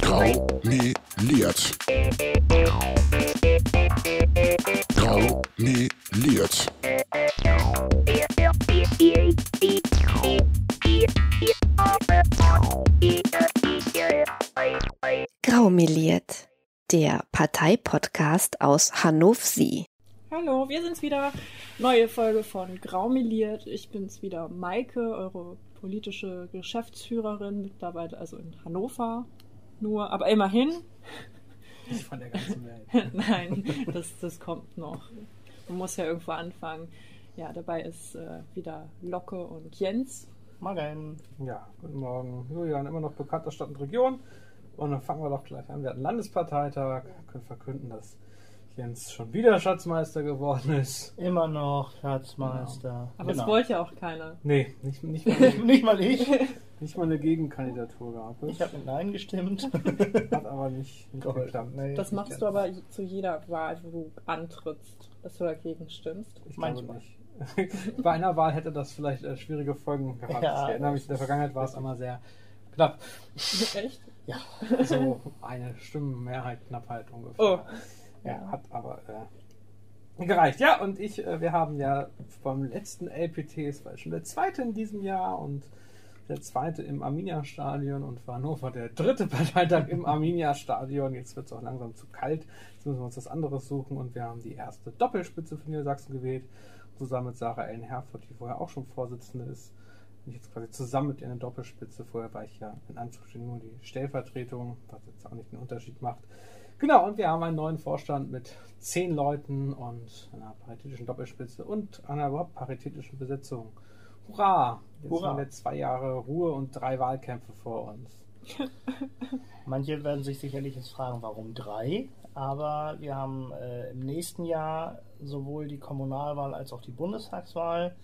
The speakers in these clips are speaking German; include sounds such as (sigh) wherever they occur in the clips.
Graumeliert. Graumeliert. Graumeliert, der Parteipodcast aus Hannover. Hallo, wir sind's wieder. Neue Folge von Graumeliert. Ich bin's wieder, Maike, eure politische Geschäftsführerin, mittlerweile also in Hannover nur, aber immerhin. (laughs) Nicht von der ganzen Welt. (laughs) Nein, das, das kommt noch. Man muss ja irgendwo anfangen. Ja, dabei ist äh, wieder Locke und Jens. Morgen. Ja, guten Morgen. Julian, immer noch bekannt aus Stadt und Region. Und dann fangen wir doch gleich an. Wir hatten Landesparteitag, können verkünden, dass Jens schon wieder Schatzmeister geworden ist. Immer noch Schatzmeister. Aber Genau. das wollte ja auch keiner. Nee, nicht, nicht, (laughs) mal, Nicht mal ich. nicht mal eine Gegenkandidatur gehabt. Ich habe mit Nein gestimmt. (laughs) Hat aber nicht, nicht geklappt. Nee, Das machst du aber zu jeder Wahl, wo du antrittst, dass du dagegen stimmst. Ich glaube Manchmal. nicht. (laughs) Bei einer Wahl hätte das vielleicht äh, schwierige Folgen gehabt. Ja, ich erinnere mich, in der Vergangenheit war es immer sehr knapp. Echt? Ja. So eine Stimmenmehrheit, Knappheit ungefähr. Oh. Ja, hat aber äh, gereicht. Ja, und ich, äh, wir haben ja beim letzten LPT, es war schon der zweite in diesem Jahr und der zweite im Arminia-Stadion und war Hannover der dritte (laughs) Parteitag im Arminia-Stadion. Jetzt wird es auch langsam zu kalt. Jetzt müssen wir uns was anderes suchen und wir haben die erste Doppelspitze von Niedersachsen gewählt. Zusammen mit Sarah Ellen Herford, die vorher auch schon Vorsitzende ist. Und jetzt quasi zusammen mit ihr eine Doppelspitze. Vorher war ich ja in Anführungsstrichen nur die Stellvertretung, was jetzt auch nicht einen Unterschied macht. Genau, und wir haben einen neuen Vorstand mit zehn Leuten und einer paritätischen Doppelspitze und einer überhaupt paritätischen Besetzung. Hurra! Jetzt Hurra. haben wir zwei Jahre Ruhe und drei Wahlkämpfe vor uns. (laughs) Manche werden sich sicherlich jetzt fragen, warum drei. Aber wir haben äh, im nächsten Jahr sowohl die Kommunalwahl als auch die Bundestagswahl.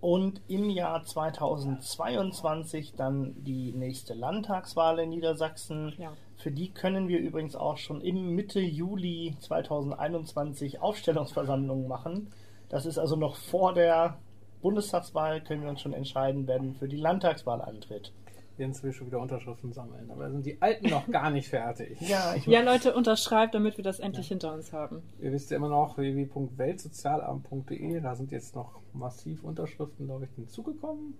Und im Jahr 2022 dann die nächste Landtagswahl in Niedersachsen. Ja. Für die können wir übrigens auch schon im Mitte Juli 2021 Aufstellungsversammlungen machen. Das ist also noch vor der Bundestagswahl, können wir uns schon entscheiden, wer für die Landtagswahl antritt. Jens will schon wieder Unterschriften sammeln, aber da sind die Alten noch gar nicht fertig. Ja, ich Ja, Leute, unterschreibt, damit wir das endlich hinter uns haben. Ihr wisst ja immer noch www.weltsozialamt.de, da sind jetzt noch massiv Unterschriften, glaube ich, hinzugekommen.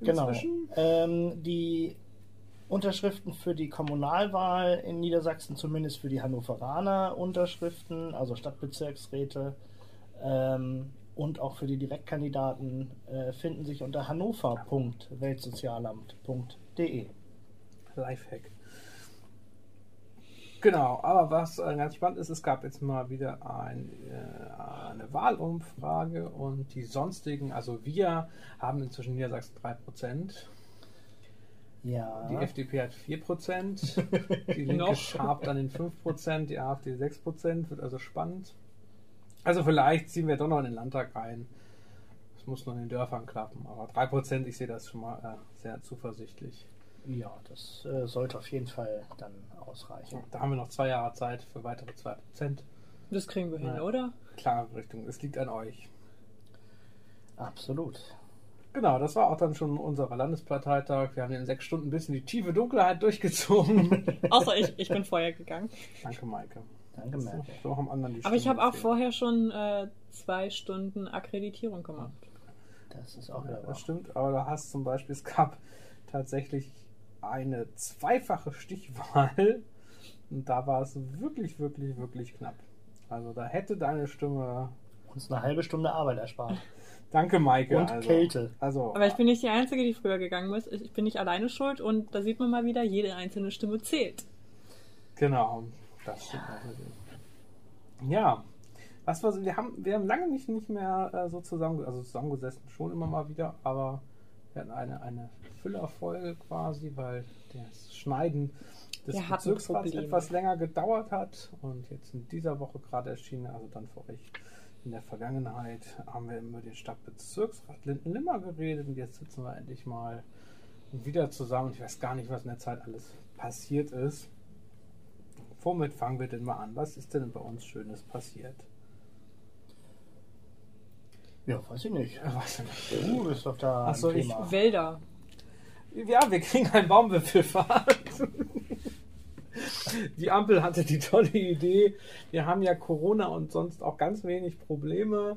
Genau. Inzwischen. Ähm, die Unterschriften für die Kommunalwahl in Niedersachsen, zumindest für die Hannoveraner Unterschriften, also Stadtbezirksräte ähm, und auch für die Direktkandidaten, äh, finden sich unter hannover.weltsozialamt.de. Lifehack. Genau, aber was äh, ganz spannend ist, es gab jetzt mal wieder ein, äh, eine Wahlumfrage und die sonstigen, also wir haben inzwischen in Niedersachsen 3%, Ja. die FDP hat 4%, (laughs) die Linke Noch. schabt an den 5%, die AfD 6%, wird also spannend. Also vielleicht ziehen wir doch noch in den Landtag rein. Es muss nur in den Dörfern klappen, aber 3%, ich sehe das schon mal äh, sehr zuversichtlich. ja, das äh, sollte auf jeden Fall dann ausreichen. Da haben wir noch zwei Jahre Zeit für weitere 2%. Das kriegen wir hin, Ja. oder? Klare Richtung, es liegt an euch. Absolut. Genau, das war auch dann schon unser Landesparteitag. Wir haben in sechs Stunden bis in die tiefe Dunkelheit durchgezogen. (laughs) Außer ich, ich bin vorher gegangen. Danke, Maike. Danke, Merkel. So noch am anderen die Aber ich habe auch vorher schon äh, zwei Stunden Akkreditierung gemacht. Das ist auch Ja, das stimmt, aber du hast zum Beispiel, es gab tatsächlich eine zweifache Stichwahl und da war es wirklich, wirklich, wirklich knapp. Also da hätte deine Stimme. Uns eine halbe Stunde Arbeit erspart. (laughs) Danke, Maike. Und also, Kälte. Also, Aber ich bin nicht die Einzige, die früher gegangen ist. Ich bin nicht alleine schuld und da sieht man mal wieder, jede einzelne Stimme zählt. Genau, das stimmt natürlich. Ja, was war so, wir haben, wir haben lange nicht, nicht mehr äh, so zusammen, also zusammengesessen, schon immer mal wieder, aber wir hatten eine, eine Füllerfolge quasi, weil das Schneiden des Wir Bezirksrats etwas länger gedauert hat und jetzt in dieser Woche gerade erschienen, also dann für euch in der Vergangenheit, haben wir über den Stadtbezirksrat Linden-Limmer geredet und jetzt sitzen wir endlich mal wieder zusammen. Ich weiß gar nicht, was in der Zeit alles passiert ist. Womit fangen wir denn mal an? Was ist denn bei uns Schönes passiert? Ja, weiß ich nicht. Weiß ich nicht. Du bist doch da Ach so, ein ich- Thema. Wälder. Ja, wir kriegen einen Baumwipfelfahrt. (laughs) Die Ampel hatte die tolle Idee, wir haben ja Corona und sonst auch ganz wenig Probleme.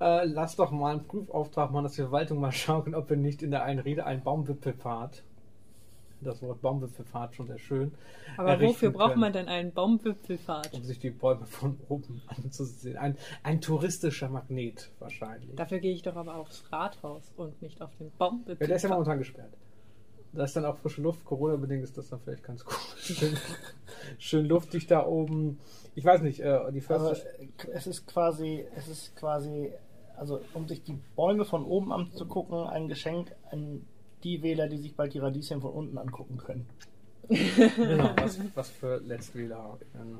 Äh, lass doch mal einen Prüfauftrag machen, dass die Verwaltung mal schauen, ob wir nicht in der einen Rede einen Baumwipfelfahrt, das Wort Baumwipfelfahrt schon sehr schön. Aber wofür braucht können, man denn einen Baumwipfelfahrt? Um sich die Bäume von oben (laughs) anzusehen. Ein, ein touristischer Magnet wahrscheinlich. Dafür gehe ich doch aber aufs Rathaus und nicht auf den Ja, Baumwipfel. der ist ja momentan gesperrt. Da ist dann auch frische Luft. Corona-bedingt ist das dann vielleicht ganz cool. (laughs) Schön, schön luftig da oben. Ich weiß nicht, äh, die Aber Förster. äh, es ist quasi, es ist quasi, also um sich die Bäume von oben anzugucken, ein Geschenk an die Wähler, die sich bald die Radieschen von unten angucken können. (laughs) genau, was, was für Letztwähler. ähm.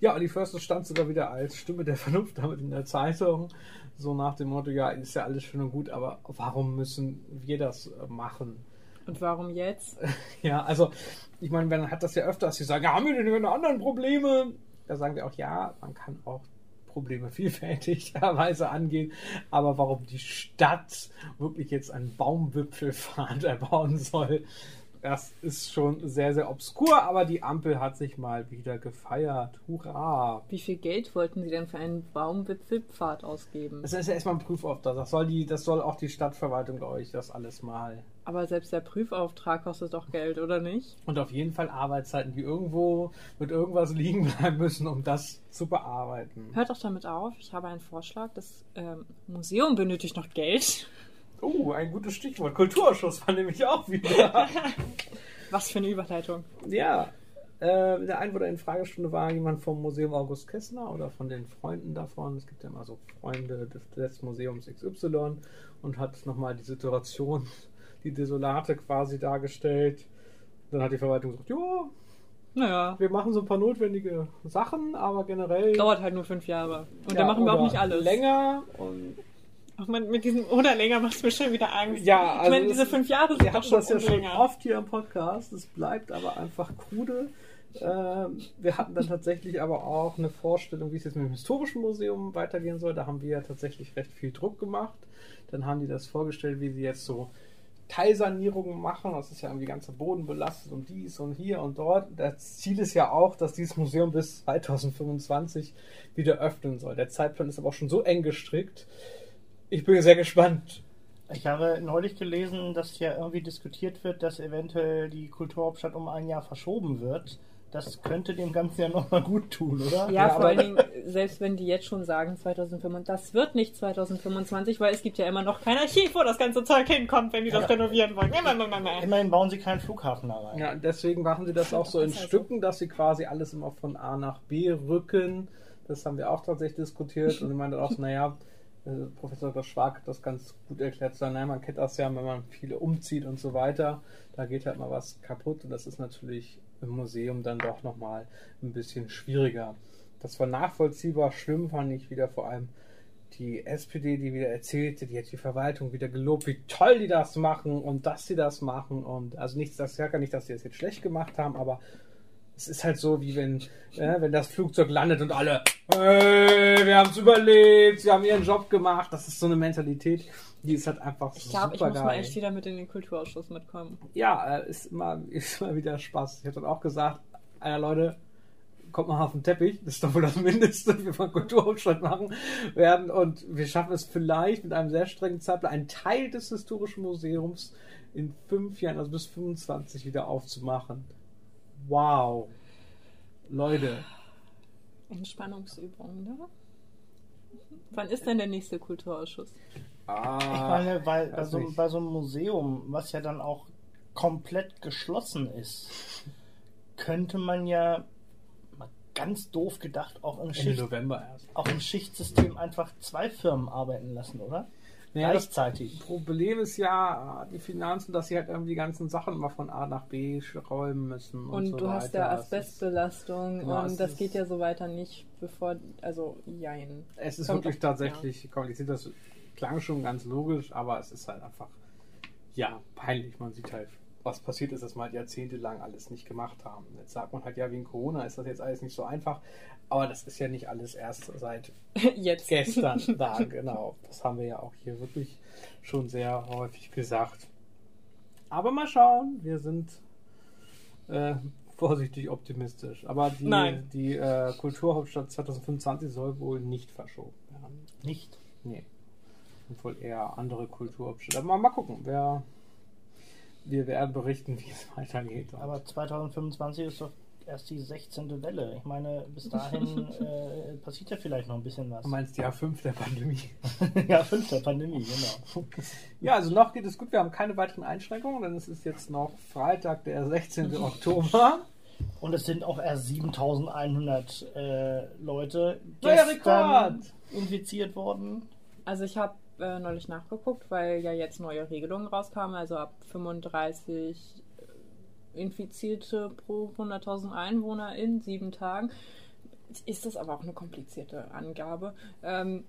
Ja, und die Förster stand sogar wieder als Stimme der Vernunft damit in der Zeitung. So nach dem Motto, ja, ist ja alles schön und gut, aber warum müssen wir das äh, machen? Und warum jetzt? (laughs) Ja, also, ich meine, man hat das ja öfter, dass sie sagen, ja, haben wir denn keine anderen Probleme? Da sagen wir auch, ja, man kann auch Probleme (laughs) vielfältigerweise angehen, aber warum die Stadt wirklich jetzt einen Baumwipfelpfad (laughs) erbauen soll, das ist schon sehr, sehr obskur, aber die Ampel hat sich mal wieder gefeiert. Hurra! Wie viel Geld wollten Sie denn für einen Baumwipfelpfad ausgeben? Das ist ja erstmal ein Prüfauftrag. Das soll, die, das soll auch die Stadtverwaltung, glaube ich, das alles mal Aber selbst der Prüfauftrag kostet doch Geld, oder nicht? Und auf jeden Fall Arbeitszeiten, die irgendwo mit irgendwas liegen bleiben müssen, um das zu bearbeiten. Hört doch damit auf. Ich habe einen Vorschlag. Das ähm, Museum benötigt noch Geld. Oh, ein gutes Stichwort. Kulturausschuss war nämlich auch wieder. (laughs) Was für eine Überleitung. ja. Äh, in der Einwohner in Fragestunde war jemand vom Museum August Kessner oder von den Freunden davon. Es gibt ja immer so Freunde des, des Museums XY und hat nochmal die Situation, die Desolate quasi dargestellt. Dann hat die Verwaltung gesagt, ja, Naja, wir machen so ein paar notwendige Sachen, aber generell. dauert halt nur fünf Jahre. Und Ja, da machen wir auch nicht alles. Länger und Ach man, mit diesem oder länger macht es mir schon wieder Angst. Ja, ich also meine, das- diese fünf Jahre sind Wir doch schon, das ja schon oft hier im Podcast. Es bleibt aber einfach krude. Ähm, wir hatten dann tatsächlich aber auch eine Vorstellung, wie es jetzt mit dem Historischen Museum weitergehen soll. Da haben wir ja tatsächlich recht viel Druck gemacht. Dann haben die das vorgestellt, wie sie jetzt so Teilsanierungen machen. Das ist ja irgendwie ganzer Boden belastet und dies und hier und dort. Das Ziel ist ja auch, dass dieses Museum bis 2025 wieder öffnen soll. Der Zeitplan ist aber auch schon so eng gestrickt. Ich bin sehr gespannt, Ich habe neulich gelesen, dass ja irgendwie diskutiert wird, dass eventuell die Kulturhauptstadt um ein Jahr verschoben wird. Das könnte dem Ganzen ja nochmal gut tun, oder? Ja, Ja, vor allen Dingen, selbst wenn die jetzt schon sagen 2025, das wird nicht 2025, weil es gibt ja immer noch kein Archiv, wo das ganze Zeug hinkommt, wenn die das renovieren wollen. Immer, immer, immer. Immerhin bauen sie keinen Flughafen da rein. Ja, deswegen machen sie das auch so in. Stücken, dass sie quasi alles immer von A nach B rücken. Das haben wir auch tatsächlich diskutiert und ich meinte auch, so, naja, äh, Professor. Schwag hat das ganz gut erklärt, so, naja, man kennt das ja, wenn man viele umzieht und so weiter, da geht halt mal was kaputt und das ist natürlich im Museum dann doch nochmal ein bisschen schwieriger. Das war nachvollziehbar, schlimm fand ich wieder vor allem die SPD, die wieder erzählte, die hat die Verwaltung wieder gelobt, wie toll die das machen und dass sie das machen und also nichts, das sage nicht, dass sie das jetzt schlecht gemacht haben, aber es ist halt so, wie wenn, äh, wenn das Flugzeug landet und alle, hey, wir haben es überlebt, sie haben ihren Job gemacht. Das ist so eine Mentalität, die ist halt einfach Ich glaube, ich super muss mal echt wieder mit in den Kulturausschuss mitkommen. Ja, äh, ist immer, (laughs) ist immer wieder Spaß. Ich habe dann auch gesagt, Alter Leute, kommt mal auf den Teppich, das ist doch wohl das Mindeste, wir von Kulturhauptstadt machen werden und wir schaffen es vielleicht mit einem sehr strengen Zeitplan, einen Teil des historischen Museums in fünf Jahren, also bis 25 wieder aufzumachen. Wow. Leute, Entspannungsübung, ne? Wann ist denn der nächste Kulturausschuss? ah, Ich meine, weil bei weiß so, bei so einem Museum, was ja dann auch komplett geschlossen ist, könnte man ja mal ganz doof gedacht auch im, Schicht, November erst. auch im Schichtsystem einfach zwei Firmen arbeiten lassen, oder? Naja, das Gleichzeitig. Problem ist ja die Finanzen, dass sie halt irgendwie die ganzen Sachen immer von A nach B räumen müssen. Und, Und so du hast weiter. ja Es ist- Asbestbelastung es und das ist- geht ja so weiter nicht, bevor, also jein. Es ist Kommt wirklich auch- tatsächlich kompliziert. Das klang schon ganz logisch, aber es ist halt einfach, ja, peinlich. Man sieht halt, was passiert ist, dass wir halt jahrzehntelang alles nicht gemacht haben. Jetzt sagt man halt, ja, wegen Corona ist das jetzt alles nicht so einfach. Aber das ist ja nicht alles erst seit (laughs) Jetzt. gestern (laughs) da, genau. Das haben wir ja auch hier wirklich schon sehr häufig gesagt. Aber mal schauen, wir sind äh, (laughs) vorsichtig optimistisch. Aber die, Nein. die äh, Kulturhauptstadt 2025 soll wohl nicht verschoben werden. Nicht. Nee. Und wohl eher andere Kulturhauptstädte. Aber mal, mal gucken, wer. Wir werden berichten, wie es weitergeht. Aber 2025 ist doch erst die 16. Welle. Ich meine, bis dahin (laughs) äh, passiert ja vielleicht noch ein bisschen was. du meinst Jahr 5 der Pandemie. (laughs) ja, fünfter Pandemie, genau. (laughs) Ja, also noch geht es gut. Wir haben keine weiteren Einschränkungen, denn es ist jetzt noch Freitag, der 16. Oktober. Und es sind auch erst 7100 äh, Leute Neuer gestern Rekord! infiziert worden. Also ich habe äh, neulich nachgeguckt, weil ja jetzt neue Regelungen rauskamen, also ab 35 Infizierte pro 100.000 Einwohner in sieben Tagen. Ist das aber auch eine komplizierte Angabe. Ähm,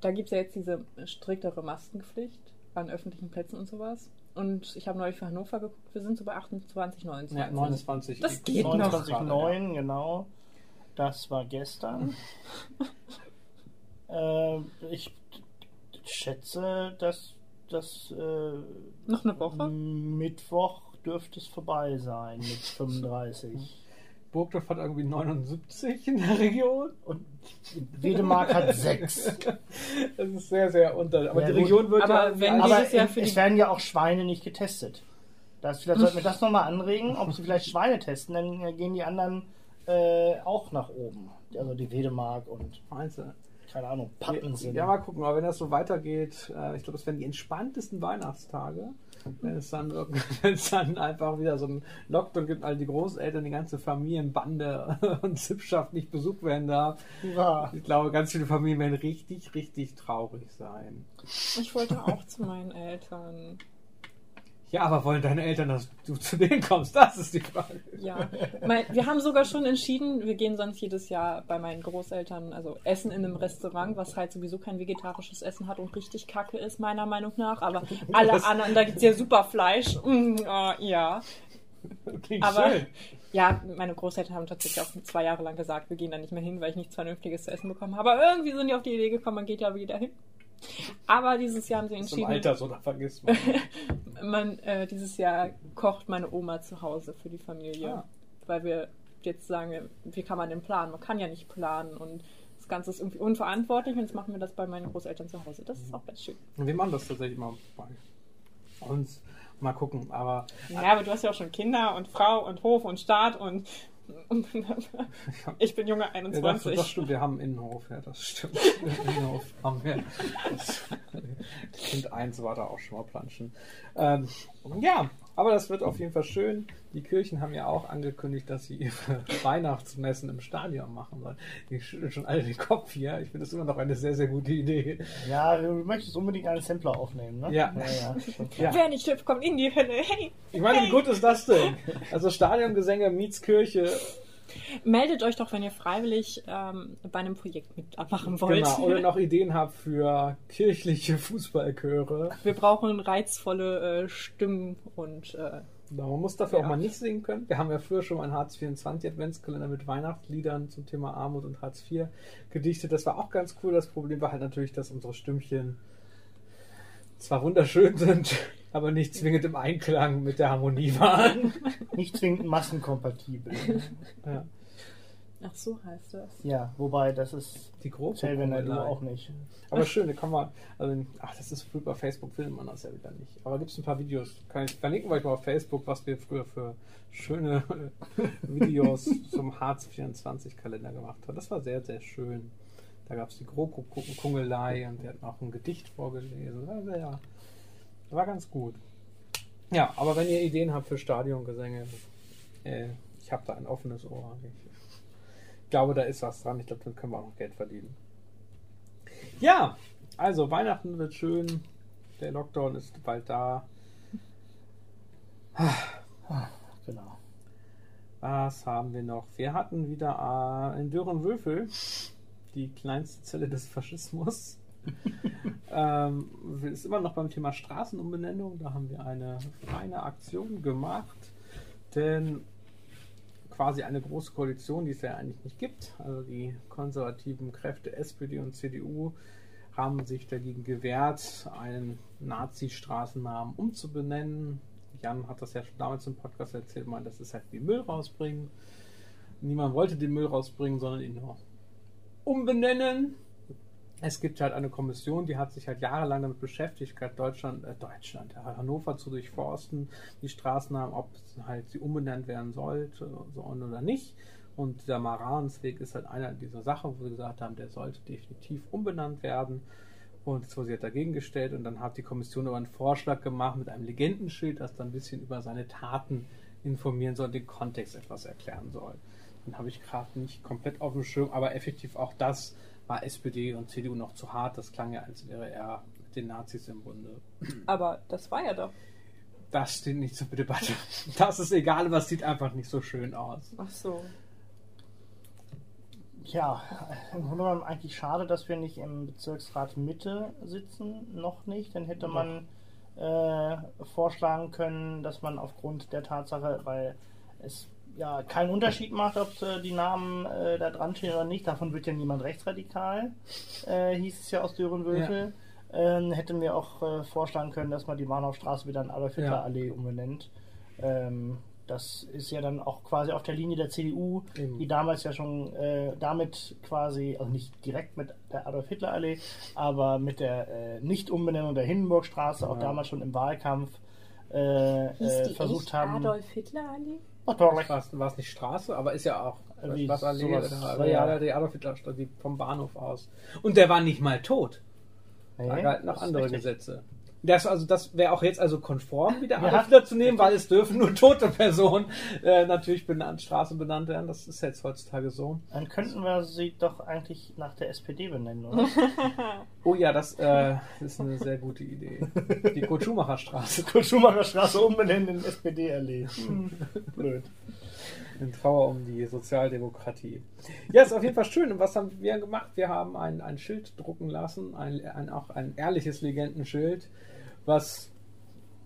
da gibt es ja jetzt diese striktere Maskenpflicht an öffentlichen Plätzen und sowas. Und ich habe neulich für Hannover geguckt, wir sind so bei 28, 29. Ja, 29. Das geht noch. 29,9, genau. Das war gestern. (laughs) äh, ich schätze, dass das äh, Noch eine Woche? Mittwoch dürfte es vorbei sein mit (laughs) 35. Burgdorf hat irgendwie 79 in der Region. Und Wedemark hat 6. (laughs) Das ist sehr, sehr unter. Aber Ja, die gut. Region wird Aber ja. wenn Aber Dieses Jahr es es werden ja auch Schweine nicht getestet. Das, vielleicht sollten wir das nochmal anregen, ob sie vielleicht Schweine testen, dann äh, gehen die anderen äh, auch nach oben. Also die Wedemark und, Meinst du? keine Ahnung, Pappen sind. Ja, mal gucken, aber wenn das so weitergeht, äh, ich glaube, es werden die entspanntesten Weihnachtstage, (laughs) wenn es dann, einfach wieder so ein Lockdown gibt, all die Großeltern, die ganze Familienbande (laughs) und Sippschaft nicht besucht werden darf. Hurra. Ich glaube, ganz viele Familien werden richtig, richtig traurig sein. Ich wollte auch zu meinen Eltern. Ja, aber wollen deine Eltern, dass du zu denen kommst? Das ist die Frage. Ja, mein, wir haben sogar schon entschieden, wir gehen sonst jedes Jahr bei meinen Großeltern, also essen in einem Restaurant, was halt sowieso kein vegetarisches Essen hat und richtig kacke ist, meiner Meinung nach. Aber (laughs) alle Das- anderen, da gibt es ja super Fleisch. Mm, oh, ja. Klingt Aber schön. ja, meine Großeltern haben tatsächlich auch zwei Jahre lang gesagt, wir gehen da nicht mehr hin, weil ich nichts Vernünftiges zu essen bekommen habe. Aber irgendwie sind die auf die Idee gekommen, man geht ja wieder hin. Aber dieses Jahr haben sie entschieden, Alter so, da vergisst man. (laughs) man, äh, dieses Jahr kocht meine Oma zu Hause für die Familie. Ah. Weil wir jetzt sagen, wie kann man denn planen? Man kann ja nicht planen und das Ganze ist irgendwie unverantwortlich und jetzt machen wir das bei meinen Großeltern zu Hause. Das ist auch ganz schön. Und wir machen das tatsächlich mal bei uns. Mal gucken, aber Ja, aber du hast ja auch schon Kinder und Frau und Hof und Staat und ich bin junge Ja, das, 21. das stimmt, wir haben einen Innenhof, ja, das stimmt. (laughs) Innenhof haben wir. Das, kind 1 war da auch schon mal planschen. Ähm, ja, aber das wird auf jeden Fall schön. Die Kirchen haben ja auch angekündigt, dass sie ihre (laughs) Weihnachtsmessen im Stadion machen sollen. Die schütteln schon alle den Kopf hier. Ich finde das immer noch eine sehr, sehr gute Idee. Ja, du möchtest unbedingt einen Sampler aufnehmen, ne? Ja. ja, ja. Ja. Wer nicht hüpft, kommt in die Hölle. Hey, Ich meine, wie gut ist das denn? Also Stadiongesänge, Mietskirche, meldet euch doch, wenn ihr freiwillig ähm, bei einem Projekt mitmachen wollt. genau, oder (laughs) noch Ideen habt für kirchliche Fußballchöre. Wir brauchen reizvolle äh, Stimmen und äh, Genau, man muss dafür Ja. auch mal nicht singen können. Wir haben ja früher schon mal einen Hartz-24 Adventskalender mit Weihnachtsliedern zum Thema Armut und Hartz IV gedichtet. Das war auch ganz cool. Das Problem war halt natürlich, dass unsere Stimmchen zwar wunderschön (laughs) sind, aber nicht zwingend im Einklang mit der Harmonie waren. (laughs) Nicht zwingend massenkompatibel. Ja, ach so heißt das. ja, wobei das ist die grobe Selvener du Kummelei. auch nicht. Aber schön, da kann man, also, ach, das ist früher bei Facebook, findet man das ja wieder nicht. Aber gibt es ein paar Videos, kann ich verlinken wir euch mal auf Facebook, was wir früher für schöne (laughs) Videos zum Hartz-24-Kalender gemacht haben. Das war sehr, sehr schön. Da gab es die GroKo-Kungelei und wir hatten auch ein Gedicht vorgelesen. War, sehr, war ganz gut. Ja, aber wenn ihr Ideen habt für Stadiongesänge, äh, ich habe da ein offenes Ohr. Ich glaube, da ist was dran. Ich glaube, dann können wir auch noch Geld verdienen. Ja, also Weihnachten wird schön. Der Lockdown ist bald da. Genau. Was haben wir noch? Wir hatten wieder äh, einen dürren Würfel. Die kleinste Zelle des Faschismus. (laughs) ähm, wir ist immer noch beim Thema Straßenumbenennung. Da haben wir eine feine Aktion gemacht. Denn quasi eine große Koalition, die es ja eigentlich nicht gibt. Also die konservativen Kräfte SPD und CDU haben sich dagegen gewehrt, einen Nazi-Straßennamen umzubenennen. Jan hat das ja schon damals im Podcast erzählt, meint, das ist halt wie Müll rausbringen. Niemand wollte den Müll rausbringen, sondern ihn nur umbenennen. Es gibt halt eine Kommission, die hat sich halt jahrelang damit beschäftigt, halt Deutschland, äh, Deutschland, Hannover zu durchforsten, die Straßennamen, ob halt sie umbenannt werden sollte so oder nicht. Und der Maransweg ist halt einer dieser Sachen, wo sie gesagt haben, der sollte definitiv umbenannt werden. Und wurde sie halt dagegen gestellt und dann hat die Kommission aber einen Vorschlag gemacht mit einem Legendenschild, das dann ein bisschen über seine Taten informieren soll, den Kontext etwas erklären soll. Den habe ich gerade nicht komplett auf dem Schirm, aber effektiv auch das war SPD und CDU noch zu hart. Das klang ja, als wäre er mit den Nazis im Bunde. Aber das war ja doch. Das steht nicht zur Debatte. Das ist egal, aber es sieht einfach nicht so schön aus. Ach so. Ja, im Grunde genommen eigentlich schade, dass wir nicht im Bezirksrat Mitte sitzen. Noch nicht. Dann hätte man äh, vorschlagen können, dass man aufgrund der Tatsache, weil es ja keinen Unterschied macht, ob äh, die Namen äh, da dran stehen oder nicht. Davon wird ja niemand rechtsradikal, äh, hieß es ja aus Dörenwürfel. Ja. Ähm, hätten wir auch äh, vorschlagen können, dass man die Warnhofstraße wieder in Adolf-Hitler-Allee ja. umbenennt. Ähm, das ist ja dann auch quasi auf der Linie der CDU, Eben. die damals ja schon äh, damit quasi, also nicht direkt mit der Adolf-Hitler-Allee, aber mit der äh, Nicht-Umbenennung der Hindenburgstraße, ja. auch damals schon im Wahlkampf äh, die versucht haben. Adolf-Hitler-Allee? Natürlich. War es nicht Straße, aber ist ja auch. Wie was Allee, sowas, oder, ja, ja, die Adolf Hitler die vom Bahnhof aus. Und der war nicht mal tot. Da galten noch andere. Gesetze. Das, also, das wäre auch jetzt also konform, wieder Ja. Hitler zu nehmen, weil es dürfen nur tote Personen äh, natürlich benannt, Straße benannt werden. Das ist jetzt heutzutage so. Dann könnten wir sie doch eigentlich nach der SPD benennen, oder? (laughs) Oh ja, das äh, ist eine sehr gute Idee. Die Kurt-Schumacher Straße. Kurt Schumacher Straße umbenennen in SPD-Allee. Hm, Blöd. In Trauer um die Sozialdemokratie. Ja, ist auf jeden Fall schön. Und was haben wir gemacht? Wir haben ein, ein Schild drucken lassen, ein, ein, auch ein ehrliches Legendenschild, was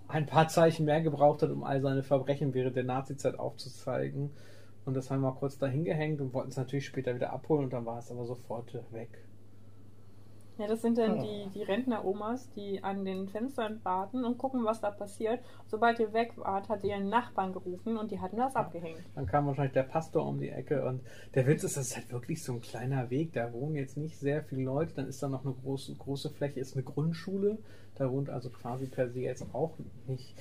ein paar Zeichen mehr gebraucht hat, um all seine Verbrechen während der Nazizeit aufzuzeigen. Und das haben wir kurz dahin gehängt und wollten es natürlich später wieder abholen und dann war es aber sofort weg. Ja, das sind dann Ah. die, die Rentner-Omas, die an den Fenstern warten und gucken, was da passiert. Sobald ihr weg wart, hat ihr ihren Nachbarn gerufen und die hatten das abgehängt. Dann kam wahrscheinlich der Pastor um die Ecke und der Witz ist, das ist halt wirklich so ein kleiner Weg. Da wohnen jetzt nicht sehr viele Leute. Dann ist da noch eine große, große Fläche, ist eine Grundschule. Da wohnt also quasi per se jetzt auch nicht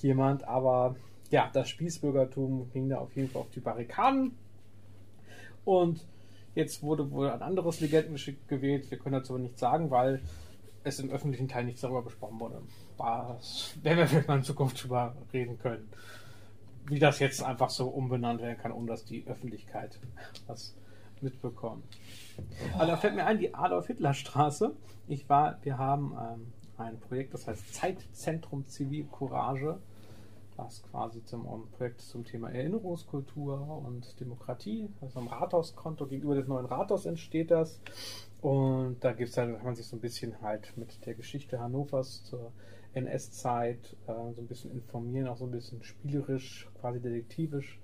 jemand. Aber ja, das Spießbürgertum ging da auf jeden Fall auf die Barrikaden. Und jetzt wurde wohl ein anderes Legendengeschick gewählt. Wir können dazu aber nichts sagen, weil es im öffentlichen Teil nichts darüber besprochen wurde. Was werden wir vielleicht mal in Zukunft drüber reden können wie das jetzt einfach so umbenannt werden kann, ohne dass die Öffentlichkeit was mitbekommt. Aber da fällt mir ein, die Adolf-Hitler-Straße. Ich war, wir haben ähm, ein Projekt, das heißt Zeitzentrum Zivilcourage, was quasi zum um, Projekt zum Thema Erinnerungskultur und Demokratie, also am Rathauskonto gegenüber des neuen Rathaus entsteht das. Und da gibt's halt, kann man sich so ein bisschen halt mit der Geschichte Hannovers zur NS-Zeit äh, so ein bisschen informieren, auch so ein bisschen spielerisch, quasi detektivisch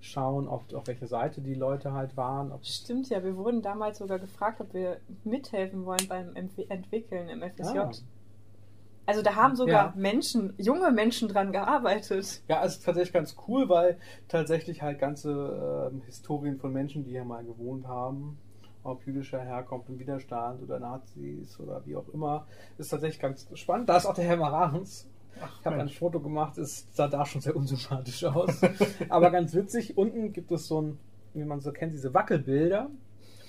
schauen, auf, auf welche Seite die Leute halt waren. Ob Stimmt ja, wir wurden damals sogar gefragt, ob wir mithelfen wollen beim Entwi- Entwickeln im FSJ. Ah. Also da haben sogar Ja. Menschen, junge Menschen dran gearbeitet. Ja, es ist tatsächlich ganz cool, weil tatsächlich halt ganze ähm, Historien von Menschen, die hier mal gewohnt haben, ob jüdischer Herkunft im Widerstand oder Nazis oder wie auch immer, ist tatsächlich ganz spannend. Da ist auch der Herr Marans. Ich habe ein. Foto gemacht, es sah da schon sehr unsympathisch aus. (laughs) Aber ganz witzig, unten gibt es so ein, wie man so kennt, diese Wackelbilder.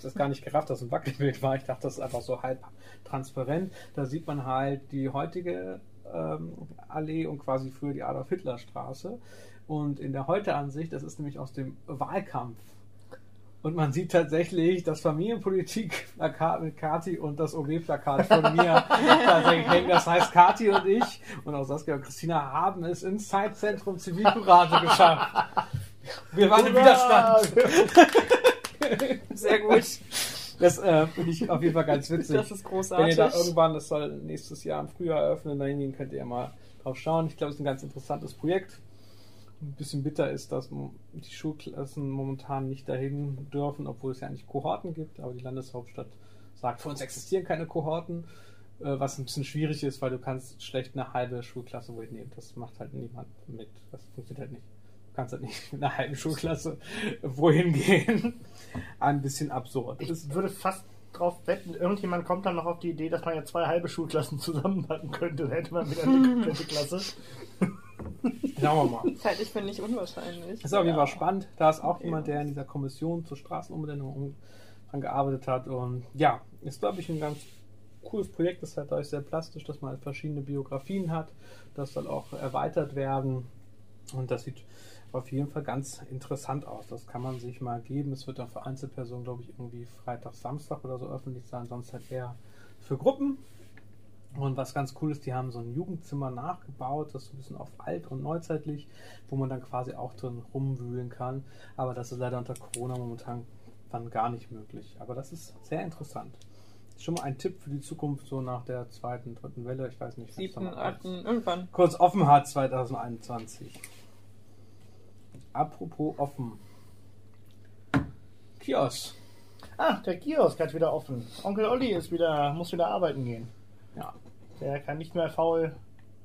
Das gar nicht gerafft, dass es ein Wackelbild war. Ich dachte, das ist einfach so halb transparent. Da sieht man halt die heutige ähm, Allee und quasi früher die Adolf-Hitler-Straße. Und in der Heute-Ansicht, das ist nämlich aus dem Wahlkampf. Und man sieht tatsächlich das Familienpolitik-Plakat mit Kati und das OB-Plakat von mir (laughs) tatsächlich hängen. Das heißt, Kati und ich und auch Saskia und Christina haben es ins Zeitzentrum Zivilcourage geschafft. Wir waren im Widerstand. (laughs) Sehr gut. Das äh, finde ich auf jeden Fall ganz witzig. Das ist Wenn großartig. ihr da irgendwann, das soll nächstes Jahr im Frühjahr eröffnen, da hingehen könnt ihr ja mal drauf schauen. Ich glaube, es ist ein ganz interessantes Projekt. Ein bisschen bitter ist, dass die Schulklassen momentan nicht dahin dürfen, obwohl es ja eigentlich Kohorten gibt, aber die Landeshauptstadt sagt, für uns existieren keine Kohorten. äh, was ein bisschen schwierig ist, weil du kannst schlecht eine halbe Schulklasse wohl nehmen. Das macht halt niemand mit. Das funktioniert halt nicht. Du kannst halt nicht (laughs) mit einer halben Schulklasse wohin gehen. Ein bisschen absurd. Ich würde fast drauf wetten, irgendjemand kommt dann noch auf die Idee, dass man ja zwei halbe Schulklassen zusammenpacken könnte. Dann hätte man wieder eine (laughs) komplette Klasse. Schauen wir mal. Das halte ich für nicht unwahrscheinlich. Das ist auf jeden Fall spannend. Da ist auch jemand, der in dieser Kommission zur Straßenumbenennung dran gearbeitet hat. Und ja, ist, glaube ich, ein ganz cooles Projekt. Das ist halt dadurch sehr plastisch, dass man halt verschiedene Biografien hat. Das soll auch erweitert werden. Und das sieht auf jeden Fall ganz interessant aus. Das kann man sich mal geben. Es wird dann für Einzelpersonen, glaube ich, irgendwie Freitag, Samstag oder so öffentlich sein, sonst halt eher für Gruppen. Und was ganz cool ist, die haben so ein Jugendzimmer nachgebaut, das ist ein bisschen auf alt und neuzeitlich, wo man dann quasi auch drin rumwühlen kann. Aber das ist leider unter Corona momentan dann gar nicht möglich. Aber das ist sehr interessant. Schon mal ein Tipp für die Zukunft, so nach der zweiten, dritten Welle. Ich weiß nicht, was Siebten, achten, irgendwann. kurz offen hat 2021. Apropos offen. Kiosk. Ah, der Kiosk hat wieder offen. Onkel Olli ist wieder, muss wieder arbeiten gehen. Ja. Der kann nicht mehr faul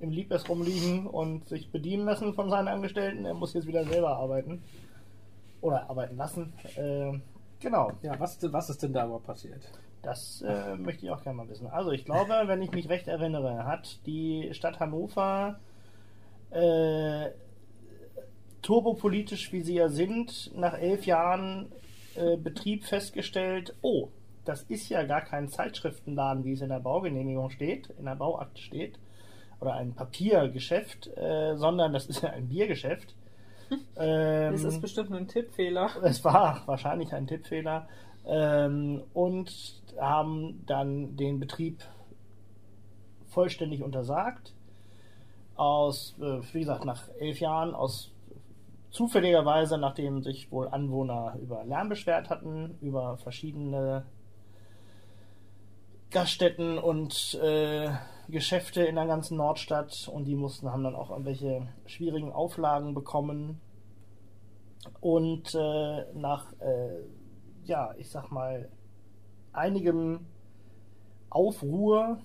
im Liebes rumliegen und sich bedienen lassen von seinen Angestellten. Er muss jetzt wieder selber arbeiten. Oder arbeiten lassen. Äh, genau. Ja, was, was ist denn da aber passiert? Das äh, möchte ich auch gerne mal wissen. Also ich glaube, wenn ich mich recht erinnere, hat die Stadt Hannover äh, turbopolitisch, wie sie ja sind, nach elf Jahren äh, Betrieb festgestellt, oh, das ist ja gar kein Zeitschriftenladen, wie es in der Baugenehmigung steht, in der Bauakte steht, oder ein Papiergeschäft, äh, sondern das ist ja ein Biergeschäft. Ähm, (laughs) Das ist bestimmt nur ein Tippfehler. (laughs) es war wahrscheinlich ein Tippfehler. Ähm, und haben dann den Betrieb vollständig untersagt. Aus, äh, wie gesagt, nach elf Jahren, aus zufälligerweise, nachdem sich wohl Anwohner über Lärm beschwert hatten, über verschiedene Gaststätten und äh, Geschäfte in der ganzen Nordstadt und die mussten, haben dann auch irgendwelche schwierigen Auflagen bekommen. Und äh, nach, äh, ja, ich sag mal, einigem Aufruhr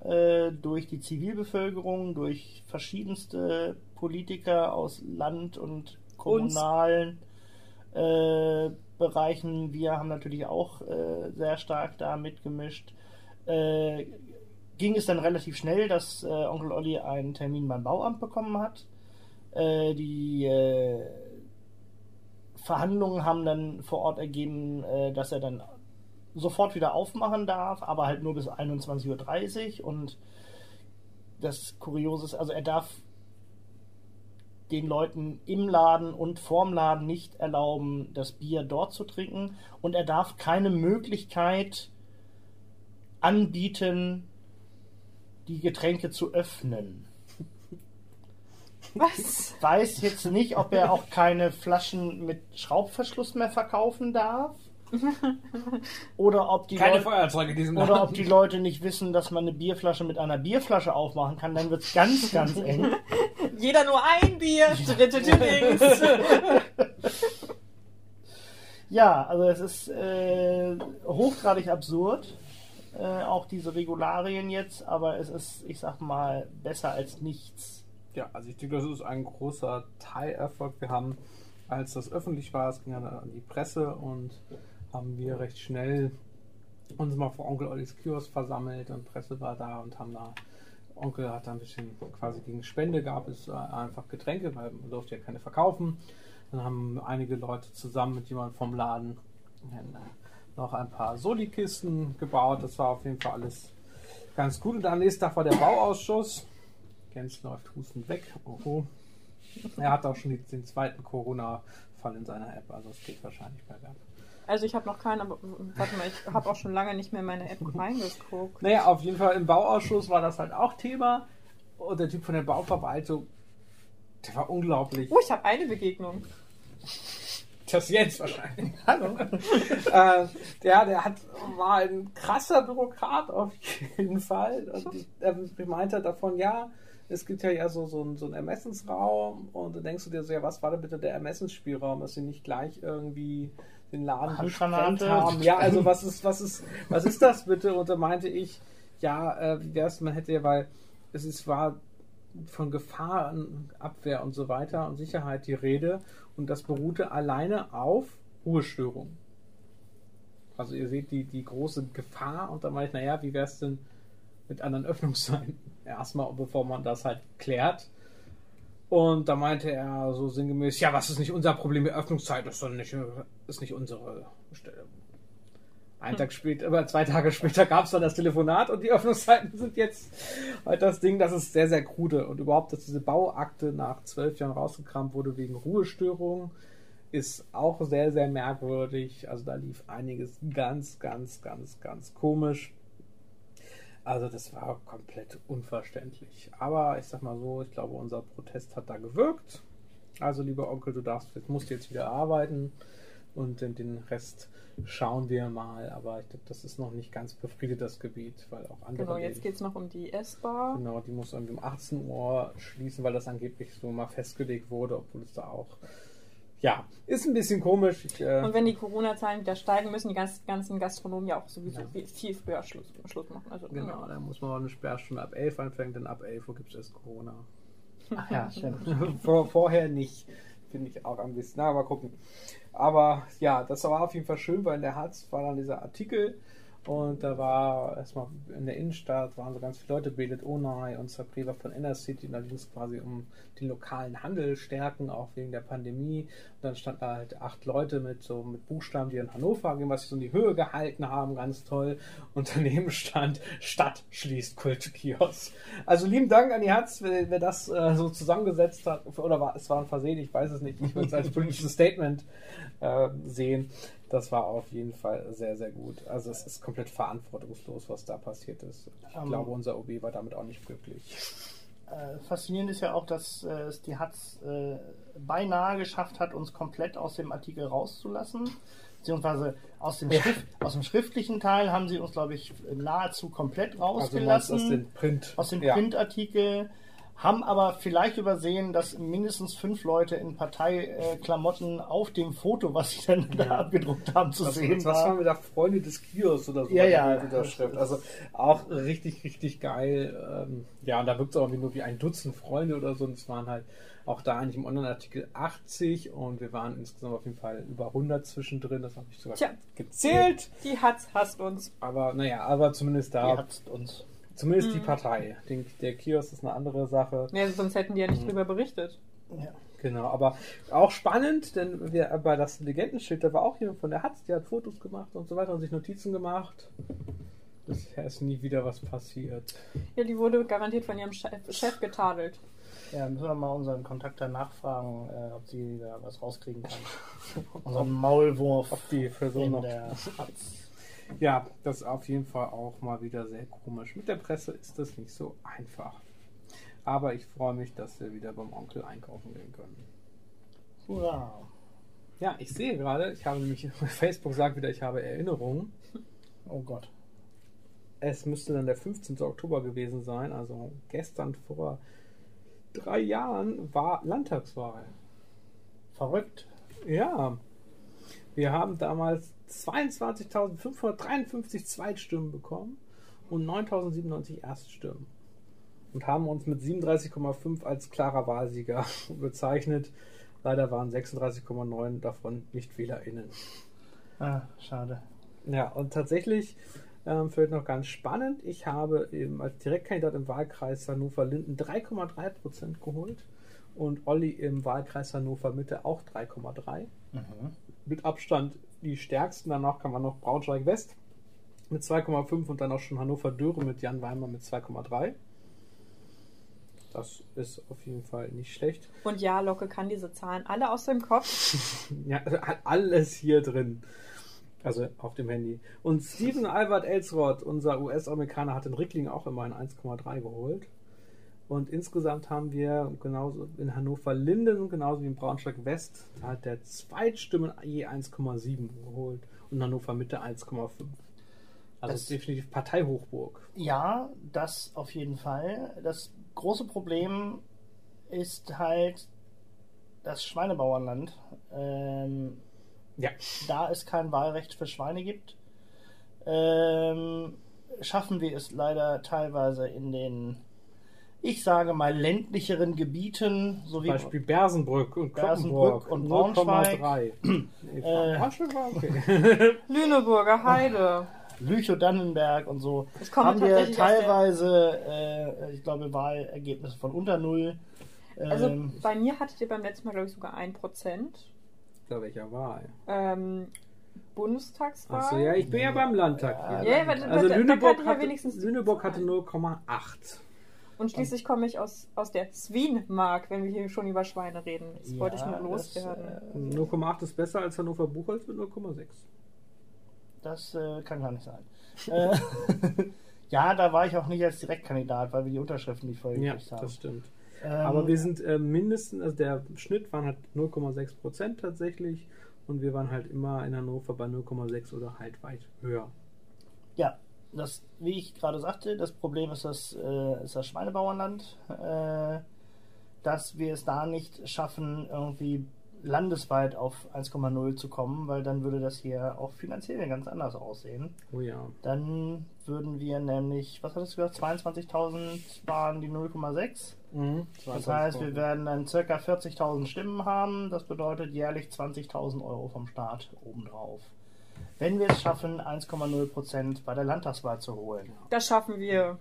äh, durch die Zivilbevölkerung, durch verschiedenste Politiker aus Land und kommunalen äh, Bereichen. Wir haben natürlich auch äh, sehr stark da mitgemischt. Äh, ging es dann relativ schnell, dass äh, Onkel Olli einen Termin beim Bauamt bekommen hat. Äh, die äh, Verhandlungen haben dann vor Ort ergeben, dass er dann sofort wieder aufmachen darf, aber halt nur bis 21.30 Uhr. Und das Kuriose ist, also er darf den Leuten im Laden und vorm Laden nicht erlauben, das Bier dort zu trinken. Und er darf keine Möglichkeit anbieten, die Getränke zu öffnen. (laughs) Was? Weiß jetzt nicht, ob er auch keine Flaschen mit Schraubverschluss mehr verkaufen darf. Oder ob die Keine Leute, Feuerzeuge in diesem oder ob Laden. die Leute nicht wissen, dass man eine Bierflasche mit einer Bierflasche aufmachen kann, dann wird es ganz, ganz eng. (laughs) Jeder nur ein Bier, dritte Dings. (laughs) Ja, also es ist äh, hochgradig absurd, äh, auch diese Regularien jetzt, aber es ist, ich sag mal, besser als nichts. Ja, also ich denke, das ist ein großer Teilerfolg. Wir haben, als das öffentlich war, es ging ja an die Presse und haben wir recht schnell uns mal vor Onkel Ollis Kiosk versammelt und Presse war da und haben da, Onkel hat da ein bisschen quasi gegen Spende gab es äh, einfach Getränke, weil man durfte ja keine verkaufen. Dann haben einige Leute zusammen mit jemandem vom Laden äh, noch ein paar Soli-Kisten gebaut. Das war auf jeden Fall alles ganz gut. Und am nächsten Tag war der Bauausschuss. Jens läuft hustend weg. Oho. Er hat auch schon den zweiten Corona-Fall in seiner App, also es geht wahrscheinlich bergab. Also ich habe noch keinen, aber warte mal, ich habe auch schon lange nicht mehr in meine App (laughs) reingeguckt. Naja, auf jeden Fall im Bauausschuss war das halt auch Thema. Und der Typ von der Bauverwaltung, der war unglaublich. Oh, ich habe eine Begegnung. Das Jens wahrscheinlich. (laughs) Hallo. äh, der, der hat, war ein krasser Bürokrat auf jeden Fall. Und er meinte davon, ja, es gibt ja, ja so, so, einen, so einen Ermessensraum und dann denkst du dir so, ja, was war denn bitte der Ermessensspielraum, dass sie nicht gleich irgendwie den Laden gesprengt haben. Ja, also was ist, was ist, was ist das bitte? Und da meinte ich, ja, äh, wie wär's, man hätte ja, weil es ist, war von Gefahrenabwehr und so weiter und Sicherheit die Rede und das beruhte alleine auf Ruhestörung. Also ihr seht die, die große Gefahr und da meine ich, naja, wie wäre es denn mit anderen Öffnungszeiten? Erstmal, bevor man das halt klärt. Und da meinte er so sinngemäß, ja, was ist nicht unser Problem, die Öffnungszeit ist, doch nicht, ist nicht unsere Stelle. Ein Tag später, aber zwei Tage später gab es dann das Telefonat und die Öffnungszeiten sind jetzt halt das Ding, das ist sehr, sehr krude. Und überhaupt, dass diese Bauakte nach zwölf Jahren rausgekramt wurde wegen Ruhestörungen, ist auch sehr, sehr merkwürdig. Also da lief einiges ganz, ganz, ganz, ganz komisch. Also das war komplett unverständlich. Aber ich sag mal so, ich glaube, unser Protest hat da gewirkt. Also lieber Onkel, du darfst, musst jetzt wieder arbeiten und den, den Rest schauen wir mal. Aber ich glaube, das ist noch nicht ganz befriedet, das Gebiet, weil auch andere. Genau, jetzt geht es noch um die S-Bar. Genau, die muss irgendwie um 18 Uhr schließen, weil das angeblich so mal festgelegt wurde, obwohl es da auch. Ja, ist ein bisschen komisch. Ich, äh, Und wenn die Corona-Zahlen wieder steigen, müssen die ganz, ganzen Gastronomen ja auch sowieso Ja. viel, viel früher Schluss, Schluss machen. Also, genau, ja. da muss man auch eine Sperrstunde ab 11 anfangen, denn ab 11 Uhr gibt es erst Corona. Ach ja, stimmt. (laughs) Vor, vorher nicht. Finde ich auch ein bisschen. Na, mal gucken. Aber ja, das war auf jeden Fall schön, weil in der Harz war dann dieser Artikel und da war erstmal in der Innenstadt waren so ganz viele Leute, Belet Onay und Sapriva von Inner City. Und da ging es quasi um den lokalen Handel stärken, auch wegen der Pandemie. Und dann standen da halt acht Leute mit so mit Buchstaben, die in Hannover gehen, was sie so in die Höhe gehalten haben, ganz toll. Und daneben stand Stadt schließt Kultkiosk. Also lieben Dank an die Hatz, wer, wer das äh, so zusammengesetzt hat. Oder war, es war ein Versehen, ich weiß es nicht. Ich würde es als politisches (laughs) Statement äh, sehen. Das war auf jeden Fall sehr, sehr gut. Also es ist komplett verantwortungslos, was da passiert ist. Ich Ähm, glaube, unser OB war damit auch nicht glücklich. Äh, faszinierend ist ja auch, dass äh, es die Hatz äh, beinahe geschafft hat, uns komplett aus dem Artikel rauszulassen. Beziehungsweise aus dem, Ja. Schrift, aus dem schriftlichen Teil haben sie uns, glaube ich, nahezu komplett Also rausgelassen. aus dem Print. aus dem ja. Printartikel, haben aber vielleicht übersehen, dass mindestens fünf Leute in Parteiklamotten auf dem Foto, was sie dann da abgedruckt haben, zu Was, sehen was waren waren. wir da? Freunde des Kios oder so? Ja, ja. Die Unterschrift. Also auch richtig, richtig geil. Ähm, ja, und da wirkt es auch nur wie ein Dutzend Freunde oder so. Und es waren halt auch da eigentlich im Online-Artikel 80 und wir waren insgesamt auf jeden Fall über 100 zwischendrin. Das habe ich sogar Tja. gezählt. Die Hatz hasst uns. Aber naja, aber zumindest Die da, hat uns. Zumindest Mhm. die Partei. Den, der Kiosk ist eine andere Sache. Ja, sonst hätten die ja nicht Mhm. drüber berichtet. Ja. Genau, aber auch spannend, denn wir bei das Legendenschild, da war auch jemand von der Hatz, der hat Fotos gemacht und so weiter und sich Notizen gemacht. Bisher ist nie wieder was passiert. Ja, die wurde garantiert von ihrem Chef, Chef getadelt. ja, müssen wir mal unseren Kontakt da nachfragen, äh, ob sie da was rauskriegen kann. (laughs) Unseren Maulwurf Ob die Person noch. der Hatz. Ja, das ist auf jeden Fall auch mal wieder sehr komisch. Mit der Presse ist das nicht so einfach. Aber ich freue mich, dass wir wieder beim Onkel einkaufen gehen können. Hurra. Ja, ich sehe gerade, ich habe nämlich, (laughs) Facebook sagt wieder, ich habe Erinnerungen. Oh Gott. Es müsste dann der 15. Oktober gewesen sein, also gestern vor drei Jahren war Landtagswahl. Verrückt. Ja, wir haben damals 22.553 Zweitstimmen bekommen und 9.097 Erststimmen und haben uns mit 37,5 als klarer Wahlsieger (laughs) bezeichnet. Leider waren 36,9 davon nicht WählerInnen. Ah, schade. Ja, und tatsächlich, ähm, vielleicht noch ganz spannend, ich habe eben als Direktkandidat im Wahlkreis Hannover-Linden 3,3 Prozent geholt und Olli im Wahlkreis Hannover-Mitte auch 3,3. Mhm. Mit Abstand die stärksten. Danach kann man noch Braunschweig-West mit 2,5 und dann auch schon Hannover-Döre mit Jan Weimer mit 2,3. Das ist auf jeden Fall nicht schlecht. Und ja, Locke kann diese Zahlen alle aus dem Kopf. (laughs) Ja, alles hier drin. Also auf dem Handy. Und Steven Albert Elsroth, unser US-Amerikaner, hat den Rickling auch immerhin 1,3 geholt. Und insgesamt haben wir genauso in Hannover Linden, genauso wie in Braunschweig West, da hat der Zweitstimmen je 1,7 geholt und Hannover Mitte 1,5. Also Das- definitiv Parteihochburg. Ja, das auf jeden Fall. Das große Problem ist halt das Schweinebauernland. Ähm, Ja. da es kein Wahlrecht für Schweine gibt, ähm, schaffen wir es leider teilweise in den, ich sage mal, ländlicheren Gebieten, so Zum wie Beispiel Bersenbrück und Bersenbrück und Braunschweig. 0,3. (clears throat) Nee, Äh. Okay. (laughs) Lüneburger Heide. Lüchow-Dannenberg und so, haben wir teilweise, äh, ich glaube, Wahlergebnisse von unter Null. Also Ähm, bei mir hattet ihr beim letzten Mal, glaube ich, sogar 1%. Bei welcher Wahl? Ähm, Bundestagswahl. Achso, ja, ich bin ja beim Landtag Ja, hier. Ja, also Lüneburg, ich ja hatte, wenigstens hatte Zahlen. 0,8. Und schließlich komme ich aus, aus der Swien-Mark, wenn wir hier schon über Schweine reden. Das Ja, wollte ich nur loswerden. äh, 0,8 ist besser als Hannover Buchholz mit 0,6. Das äh, kann gar nicht sein. äh, (laughs) ja, da war ich auch nicht als Direktkandidat, weil wir die Unterschriften nicht voll Ja, gekriegt haben. das stimmt. Ähm, Aber wir sind äh, mindestens, also der Schnitt waren halt 0,6 Prozent tatsächlich und wir waren halt immer in Hannover bei 0,6 oder halt weit höher. Ja, das, wie ich gerade sagte, das Problem ist das, äh, ist das Schweinebauernland, äh, dass wir es da nicht schaffen, irgendwie landesweit auf 1,0 zu kommen, weil dann würde das hier auch finanziell ganz anders aussehen. Oh ja. Dann würden wir nämlich, was hattest du gesagt, 22.000 waren die 0,6. Mhm. Das heißt, wir werden dann circa 40.000 Stimmen haben. Das bedeutet jährlich 20.000 Euro vom Staat obendrauf. Wenn wir es schaffen, 1,0% bei der Landtagswahl zu holen. Das schaffen wir.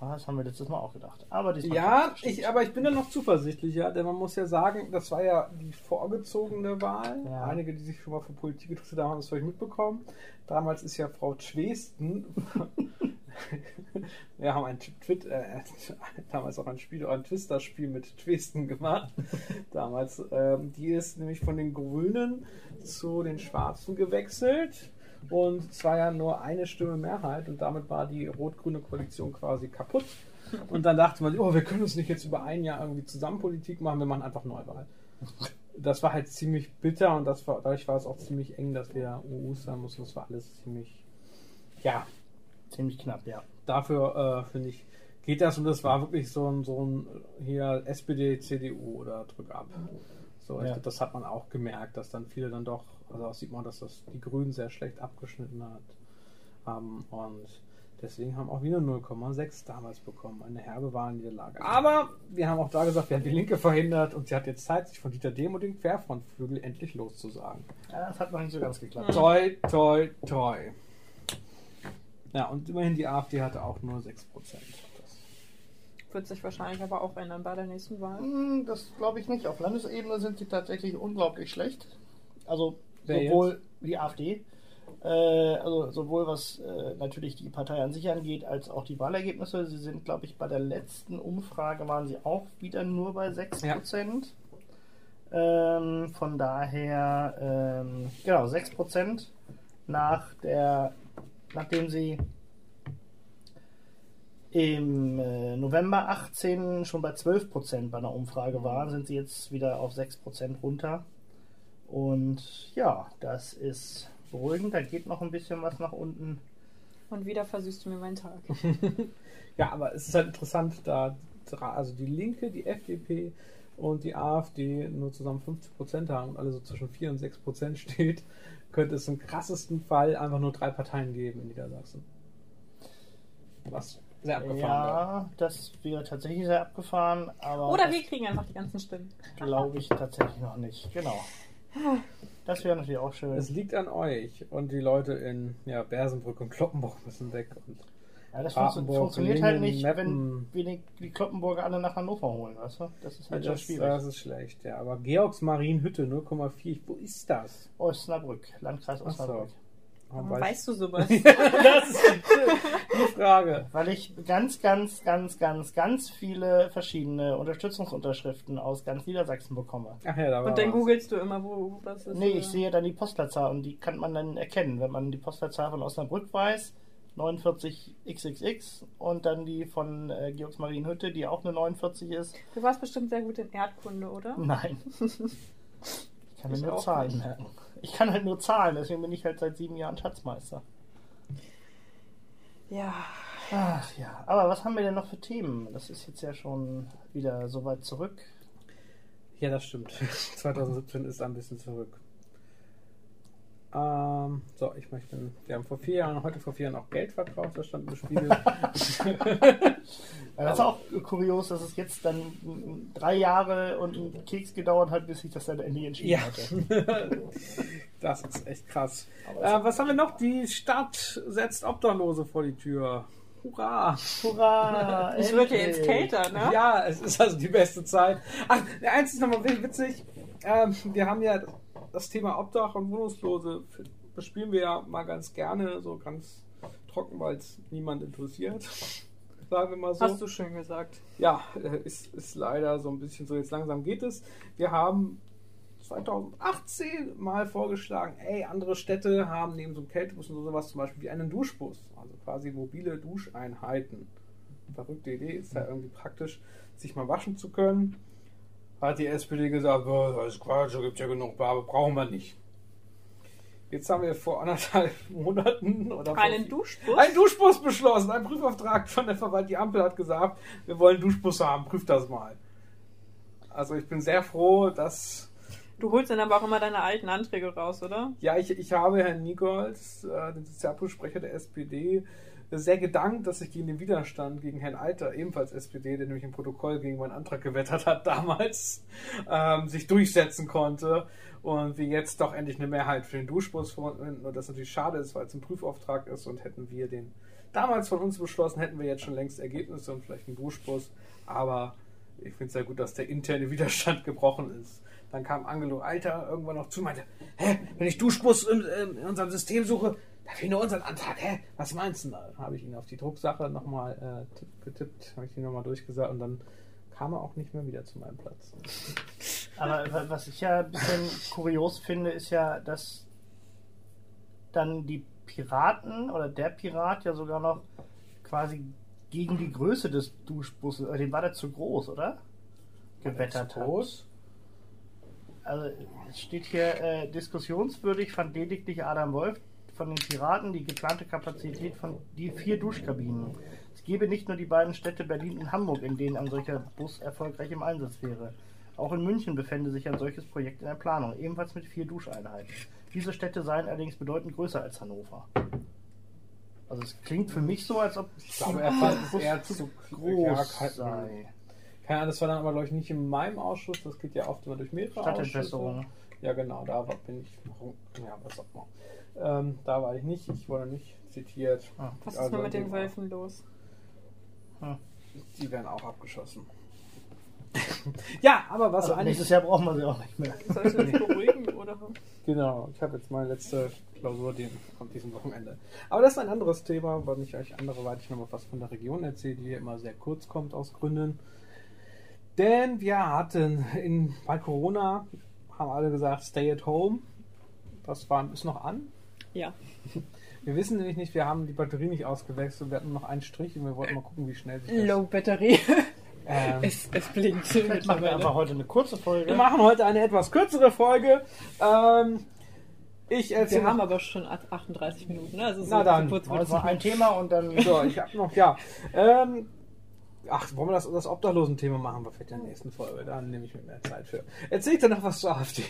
Das haben wir letztes Mal auch gedacht. Aber Ja, ich, aber ich bin da noch zuversichtlicher, denn man muss ja sagen, das war ja die vorgezogene Wahl. Ja. Einige, die sich schon mal für Politik interessiert haben, haben es vielleicht mitbekommen. Damals ist ja Frau Schwesten, (laughs) (laughs) wir haben ein Twit, äh, (laughs) damals auch ein Spiel, ein Twister-Spiel mit Schwesten gemacht. (laughs) damals, ähm, die ist nämlich von den Grünen zu den Schwarzen gewechselt. Und es war ja nur eine Stimme Mehrheit und damit war die rot-grüne Koalition quasi kaputt. Und dann dachte man, oh, wir können uns nicht jetzt über ein Jahr irgendwie zusammen Politik machen, wir machen einfach Neuwahl. Das war halt ziemlich bitter und war, dadurch war es auch ziemlich eng, dass wir UUs sein mussten. Das war alles ziemlich, ja, Ziemlich knapp, ja. dafür äh, finde ich, geht das und das war wirklich so ein, so ein hier SPD, CDU oder drück ab. So, Ja. das hat man auch gemerkt, dass dann viele dann doch, also sieht man, dass das die Grünen sehr schlecht abgeschnitten hat. haben und deswegen haben auch wieder 0,6 damals bekommen. Eine herbe Wahlniederlage. Aber wir haben auch da gesagt, wir haben die Linke verhindert und sie hat jetzt Zeit, sich von Dieter Dehm und dem Querfrontflügel endlich loszusagen. ja. Das hat noch nicht so ganz geklappt. Toi, toi, toi. Ja, und immerhin die AfD hatte auch nur 6%. Das Wird sich wahrscheinlich aber auch ändern bei der nächsten Wahl. Hm, Das glaube ich nicht. Auf Landesebene sind sie tatsächlich unglaublich schlecht. Also Wer sowohl die AfD, äh, also sowohl was äh, natürlich die Partei an sich angeht, als auch die Wahlergebnisse. Sie sind, glaube ich, bei der letzten Umfrage waren sie auch wieder nur bei 6%. Ähm, von daher, ähm, genau, 6% nach der, nachdem sie im äh, November 18 schon bei 12% bei einer Umfrage waren, sind sie jetzt wieder auf 6% runter. Und ja, das ist beruhigend. Da geht noch ein bisschen was nach unten. Und wieder versüßt du mir meinen Tag. (laughs) Ja, aber es ist halt interessant, da also die Linke, die FDP und die AfD nur zusammen 50% haben und alle so zwischen 4 und 6% steht, könnte es im krassesten Fall einfach nur drei Parteien geben in Niedersachsen. Was sehr abgefahren wäre. Ja, das wäre tatsächlich sehr abgefahren, aber Oder wir kriegen einfach die ganzen Stimmen. glaube ich tatsächlich noch nicht. Genau. Das wäre natürlich auch schön. Es liegt an euch und die Leute in ja, Bersenbrück und Kloppenburg müssen weg. Und Ja, das Papenburg, funktioniert halt Lingen, nicht, Meppen. wenn wir die, die Kloppenburger alle nach Hannover holen, weißt du? Das ist halt schon das, schwierig. das ist schlecht, ja. Aber Georgsmarienhütte 0,4, wo ist das? Osnabrück, Landkreis so. Osnabrück. Warum Warum weiß- weißt du sowas? (laughs) das ist die Frage. Weil ich ganz, ganz, ganz, ganz, ganz viele verschiedene Unterstützungsunterschriften aus ganz Niedersachsen bekomme. Ach ja, da war Und dann was. googelst du immer, wo was ist. Nee, oder? ich sehe dann die Postleitzahl und die kann man dann erkennen, wenn man die Postleitzahl von Osnabrück weiß. 49XXX und dann die von äh, Georgsmarienhütte, die auch eine 49 ist. Du warst bestimmt sehr gut in Erdkunde, oder? Nein. (laughs) Ich kann mir nur Zahlen nicht. merken. Ich kann halt nur Zahlen, deswegen bin ich halt seit sieben Jahren Schatzmeister. Ja. Ach ja, aber was haben wir denn noch für Themen? Das ist jetzt ja schon wieder so weit zurück. Ja, das stimmt. (laughs) 2017 ist ein bisschen zurück. Ähm, so, ich möchte. Wir haben vor vier Jahren, heute vor vier Jahren auch Geld verkauft, das stand im Spiegel. (laughs) (laughs) Ja, das ist auch kurios, dass es jetzt dann drei Jahre und ein Keks gedauert hat, bis ich das dann endlich entschieden Ja. hatte. (laughs) das ist echt krass. Äh, was haben wir noch? Die Stadt setzt Obdachlose vor die Tür. Hurra! Hurra! Ich würde ja ins Cater, ne? Ja, es ist also die beste Zeit. Ach, eins ist nochmal witzig. Ähm, wir haben ja das Thema Obdach und Wohnungslose bespielen wir ja mal ganz gerne, so ganz trocken, weil es niemand interessiert. (laughs) Sagen wir mal so. Hast du schön gesagt. Ja, äh, ist, ist leider so ein bisschen so. Jetzt langsam geht es. Wir haben 2018 mal vorgeschlagen, ey, andere Städte haben neben so einem Kältebus und sowas zum Beispiel wie einen Duschbus. Also quasi mobile Duscheinheiten. Verrückte Idee, ist ja irgendwie praktisch, sich mal waschen zu können. Hat die SPD gesagt, "Oh, das ist Quatsch, da gibt ja genug Barbe, brauchen wir nicht. Jetzt haben wir vor anderthalb (laughs) Monaten oder Einen Duschbus? ein Duschbus beschlossen, ein Prüfauftrag von der Verwaltung. Die Ampel hat gesagt, wir wollen Duschbusse haben, prüft das mal. Also ich bin sehr froh, dass, Du holst dann aber auch immer deine alten Anträge raus, oder? ja, ich, ich habe Herrn Nichols, äh, den Sozialpolitiksprecher der SPD, sehr gedankt, dass ich gegen den Widerstand gegen Herrn Alter, ebenfalls SPD, der nämlich im Protokoll gegen meinen Antrag gewettert hat (laughs) damals, ähm, sich durchsetzen konnte und wir jetzt doch endlich eine Mehrheit für den Duschbus finden und das natürlich schade ist, weil es ein Prüfauftrag ist und hätten wir den damals von uns beschlossen, hätten wir jetzt schon längst Ergebnisse und vielleicht einen Duschbus, aber ich finde es sehr gut, dass der interne Widerstand gebrochen ist. Dann kam Angelo Alter irgendwann noch zu und meinte, hä, wenn ich Duschbus in, in, in unserem System suche, da fehlt nur unseren Antrag, hä, was meinst du da? Habe ich ihn auf die Drucksache nochmal äh, tipp, getippt, habe ich ihn nochmal durchgesagt und dann kam er auch nicht mehr wieder zu meinem Platz. (laughs) Aber wa- was ich ja ein bisschen kurios finde, ist ja, dass dann die Piraten oder der Pirat ja sogar noch quasi gegen die Größe des Duschbusses, äh, dem war der zu groß, oder? Gewettert Zu hat. groß? Also es steht hier äh, diskussionswürdig fand lediglich Adam Wolf von den Piraten die geplante Kapazität von die vier Duschkabinen. Es gäbe nicht nur die beiden Städte Berlin und Hamburg, in denen ein solcher Bus erfolgreich im Einsatz wäre. Auch in München befände sich ein solches Projekt in der Planung, ebenfalls mit vier Duscheinheiten. Diese Städte seien allerdings bedeutend größer als Hannover. Also es klingt für mich so, als ob Ich glaube, er fand es eher zu groß ja, sei. Keine Ahnung, das war dann aber, glaube ich, nicht in meinem Ausschuss, das geht ja oft immer durch mehrere. Ausschüsse. Ja, genau, da bin ich. Ja, was auch immer. Ähm, da war ich nicht, ich wurde nicht zitiert. Ah. Was Also ist denn mit in den Wölfen los? Die werden auch abgeschossen. (laughs) ja, aber was Also eigentlich. nächstes Jahr brauchen wir sie auch nicht mehr. Soll ich das beruhigen, oder? Genau, ich habe jetzt meine letzte Klausur, die kommt diesem Wochenende. Aber das ist ein anderes Thema, weil mich euch anderweitig nochmal was von der Region erzählt, die hier immer sehr kurz kommt aus Gründen. Denn wir hatten in, bei Corona, haben alle gesagt, stay at home. Das war, ist noch an. Ja. (laughs) Wir wissen nämlich nicht, wir haben die Batterie nicht ausgewechselt, wir hatten noch einen Strich und wir wollten mal gucken, wie schnell sich das... Low Batterie. (laughs) Ähm, Es, es blinkt. (laughs) Vielleicht machen wir einfach heute eine kurze Folge. wir machen heute eine etwas kürzere Folge. Ähm, ich Wir haben aber schon 38 Minuten, ne? Also so, Na dann. so kurz nicht ein Thema und dann. So, ich habe noch, ja. Ähm, ach, wollen wir das, das Obdachlosen-Thema machen? Wir vielleicht in der nächsten Folge. Da nehme ich mir mehr Zeit für. Erzähl ich dir noch was zur AfD.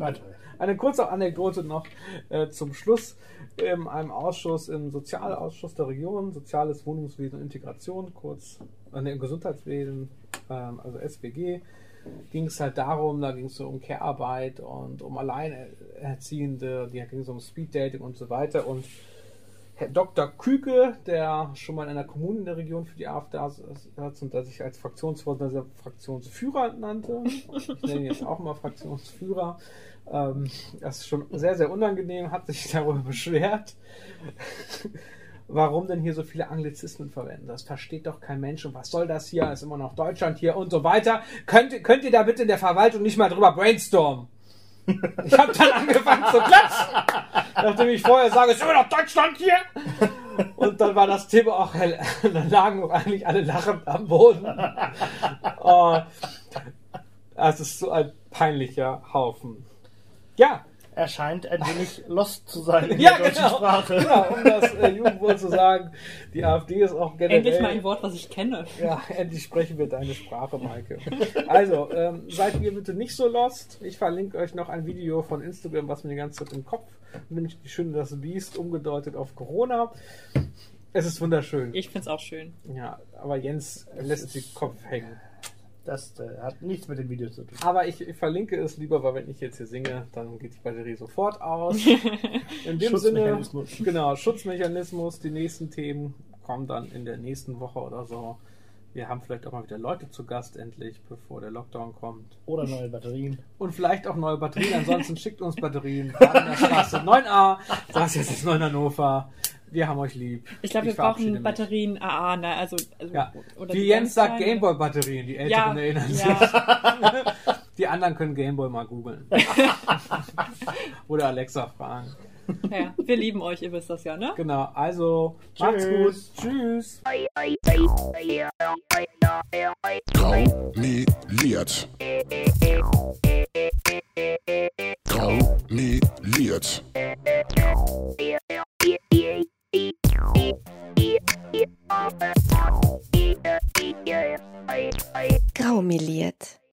Natürlich. Eine kurze Anekdote noch äh, zum Schluss. In einem Ausschuss, im Sozialausschuss der Region, Soziales Wohnungswesen und Integration, kurz äh, nee, im Gesundheitswesen, ähm, also SWG, ging es halt darum, da ging es so um Care-Arbeit und um Alleinerziehende, die ging es um Speeddating und so weiter. Und Dr. Küke, der schon mal in einer Kommune in der Region für die AfD saß und der sich als Fraktionsvorsitzender Fraktionsführer nannte, ich nenne ihn jetzt auch mal Fraktionsführer, ähm, das ist schon sehr, sehr unangenehm, hat sich darüber beschwert, warum denn hier so viele Anglizismen verwenden. Das versteht doch kein Mensch und was soll das hier? Ist immer noch Deutschland hier und so weiter. Könnt, könnt ihr da bitte in der Verwaltung nicht mal drüber brainstormen? Ich habe dann angefangen zu klatschen, nachdem ich vorher sage, es ist immer noch Deutschland hier. Und dann war das Thema auch hell. (laughs) Dann lagen eigentlich alle lachend am Boden. Oh, das ist so ein peinlicher Haufen. Ja, Er scheint ein wenig (laughs) lost zu sein in Ja, der deutschen genau. Sprache. Genau, um das äh, Jugendwohl zu sagen, die AfD ist auch generell... Endlich mal ein Wort, was ich kenne. Ja, (laughs) endlich sprechen wir deine Sprache, Maike. Also, ähm, seid ihr bitte nicht so lost. Ich verlinke euch noch ein Video von Instagram, was mir die ganze Zeit im Kopf, nämlich die Schöne das Biest umgedeutet auf Corona. Es ist wunderschön. Ich find's auch schön. Ja, aber Jens lässt den Kopf hängen. Das äh, hat nichts mit dem Video zu tun. Aber ich, ich verlinke es lieber, weil wenn ich jetzt hier singe, dann geht die Batterie sofort aus. (laughs) In dem Sinne, Schutzmechanismus. genau, Schutzmechanismus, die nächsten Themen kommen dann in der nächsten Woche oder so. Wir haben vielleicht auch mal wieder Leute zu Gast endlich, bevor der Lockdown kommt. Oder neue Batterien. Und vielleicht auch neue Batterien. Ansonsten schickt uns Batterien. Straße 9a. Das ist jetzt 9 Hannover. Wir haben euch lieb. Ich glaube, wir brauchen Batterien mich. AA, ne? Also, also ja. Wie Jens sagt, Gameboy-Batterien, die Älteren ja. erinnern sich. Ja. (laughs) die anderen können Gameboy mal googeln. (laughs) oder Alexa fragen. Ja, wir lieben euch, ihr wisst das ja, ne? Genau, also macht's gut. Tschüss. Traumiliert. Traumiliert. Graumeliert.